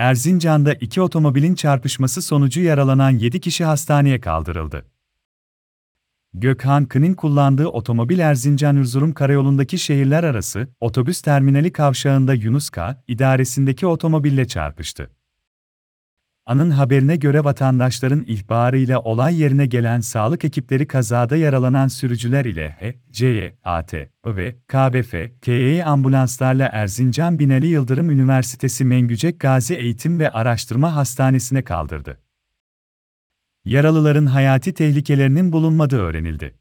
Erzincan'da iki otomobilin çarpışması sonucu yaralanan 7 kişi hastaneye kaldırıldı. Gökhan Kın'ın kullandığı otomobil Erzincan-Erzurum karayolundaki şehirler arası otobüs terminali kavşağında Yunus K. idaresindeki otomobille çarpıştı. Anın haberine göre vatandaşların ihbarıyla olay yerine gelen sağlık ekipleri kazada yaralanan sürücüler ile H, C, AT ve KBF, KE ambulanslarla Erzincan Binali Yıldırım Üniversitesi Mengücek Gazi Eğitim ve Araştırma Hastanesi'ne kaldırdı. Yaralıların hayati tehlikelerinin bulunmadığı öğrenildi.